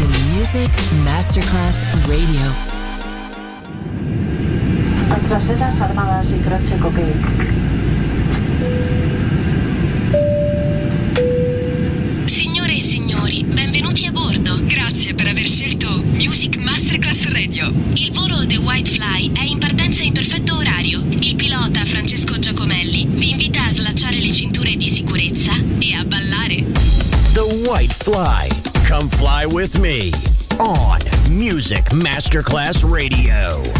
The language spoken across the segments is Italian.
to Music Masterclass Radio. Antrasedas armadas y croce copic. Signore e signori, benvenuti a bordo. Grazie per aver scelto Music Masterclass Radio. Il volo The White Fly è in partenza in perfetto orario. Il pilota Francesco Giacomelli vi invita a slacciare le cinture di sicurezza e a ballare. The White Fly. Come fly with me on Music Masterclass Radio.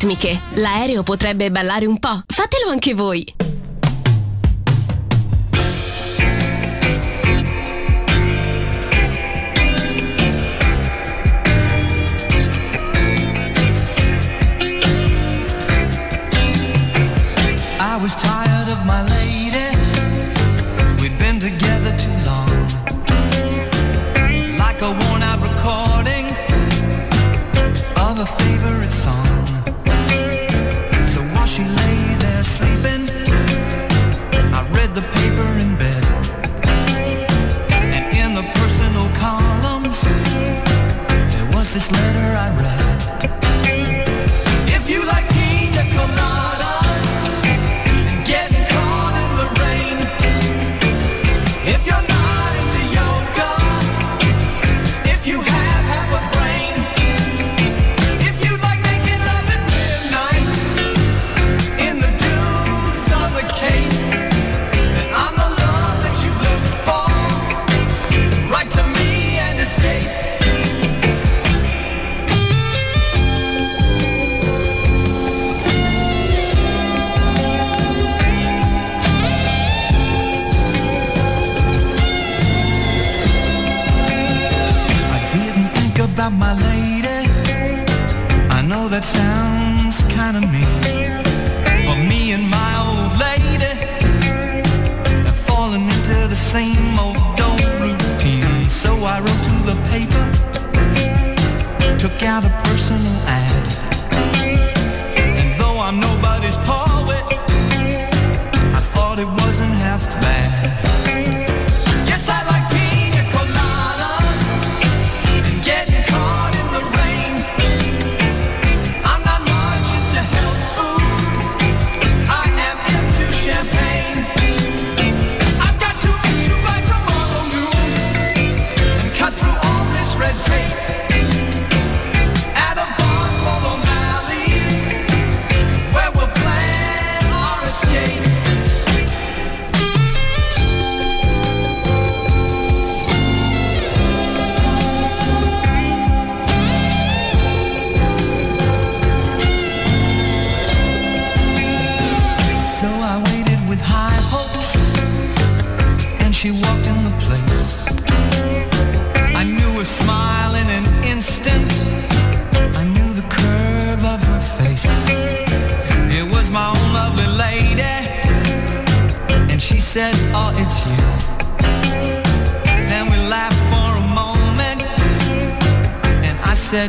ritmiche. L'aereo potrebbe ballare un po'. Fatelo anche voi! There was this letter I read. out a person said, oh, it's you. Then we laughed for a moment, and I said,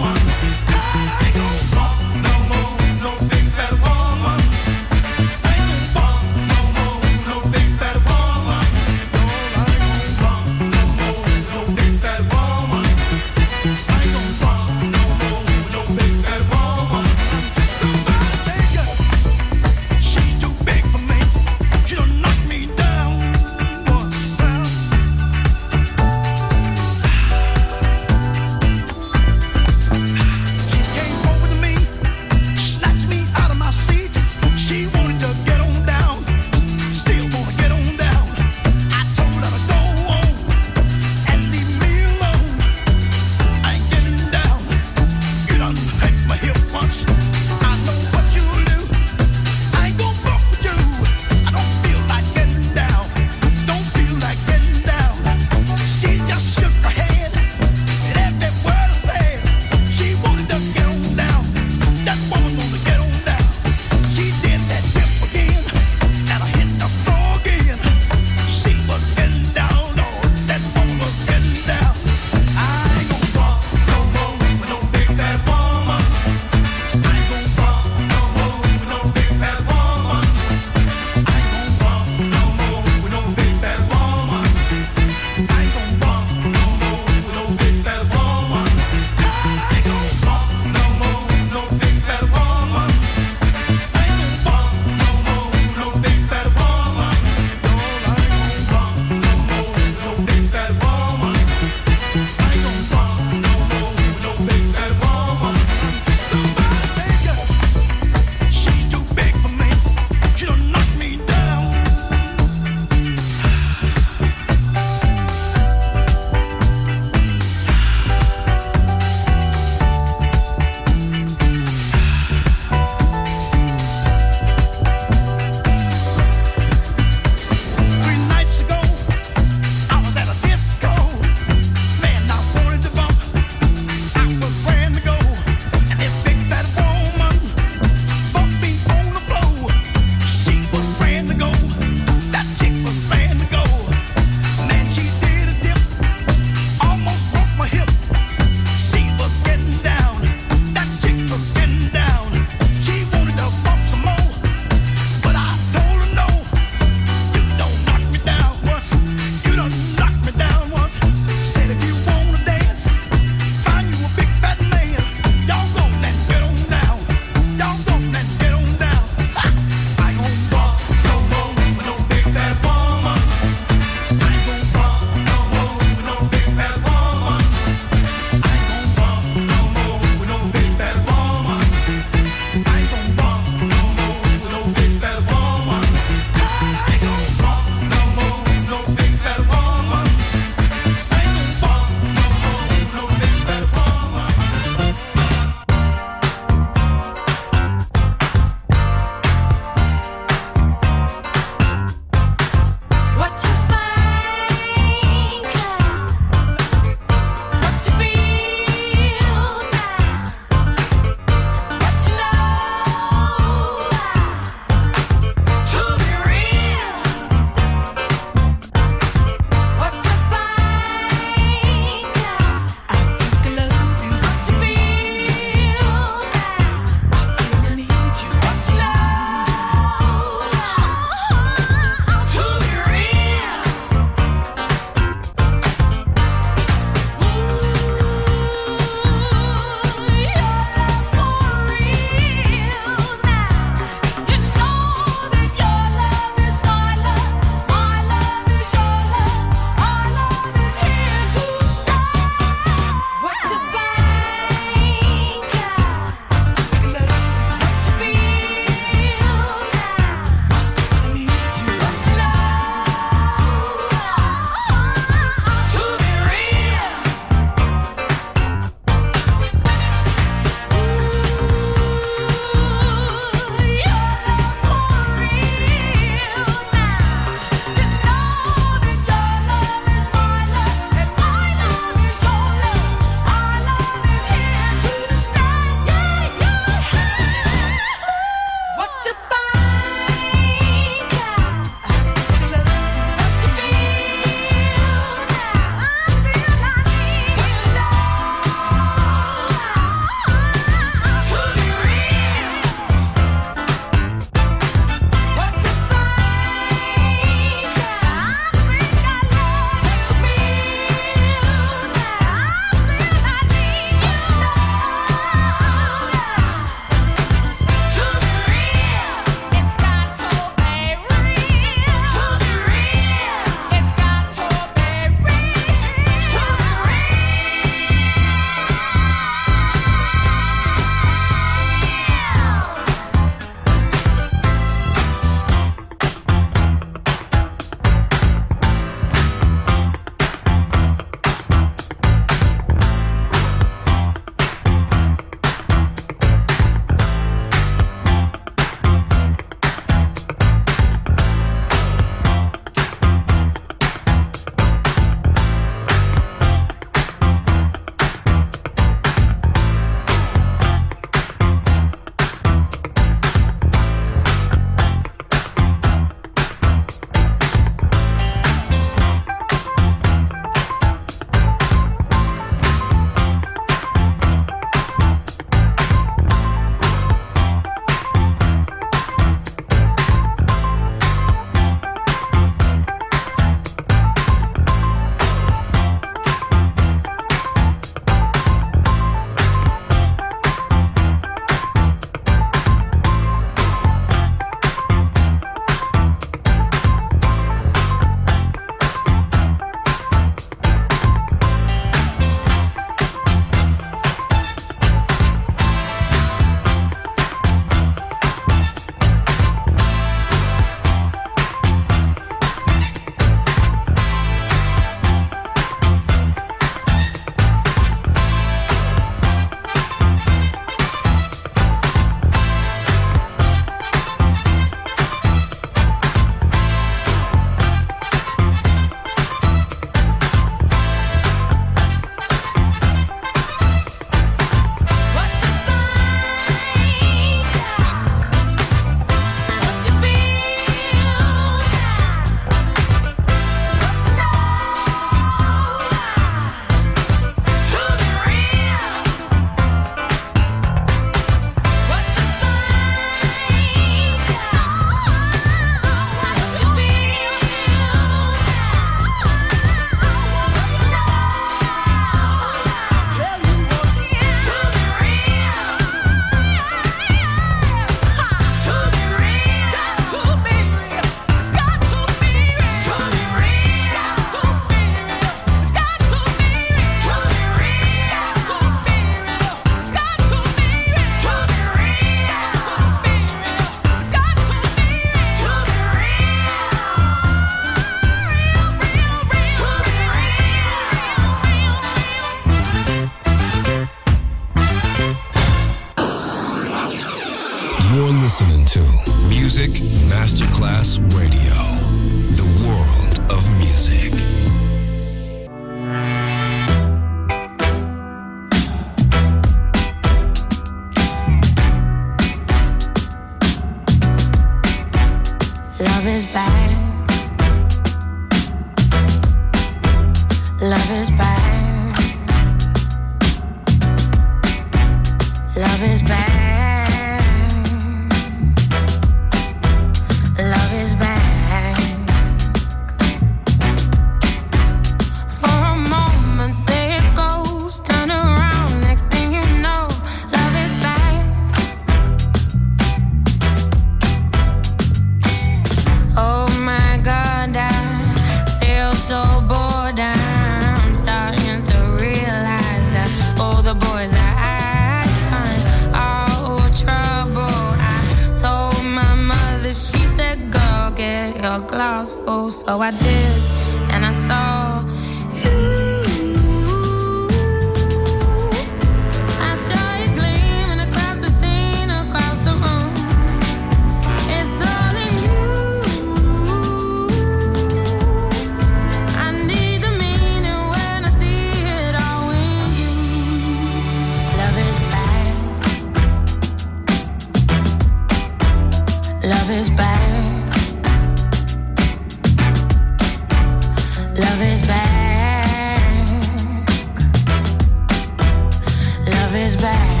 back.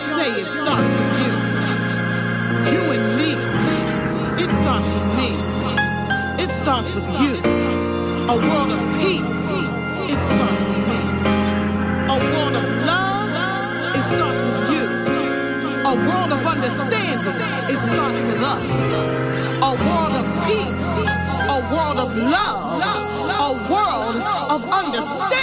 Say it starts with you. You and me. It starts with me. It starts with you. A world of peace. It starts with me. A world of love. It starts with you. A world of understanding. It starts with us. A world of peace. A world of love. A world of understanding.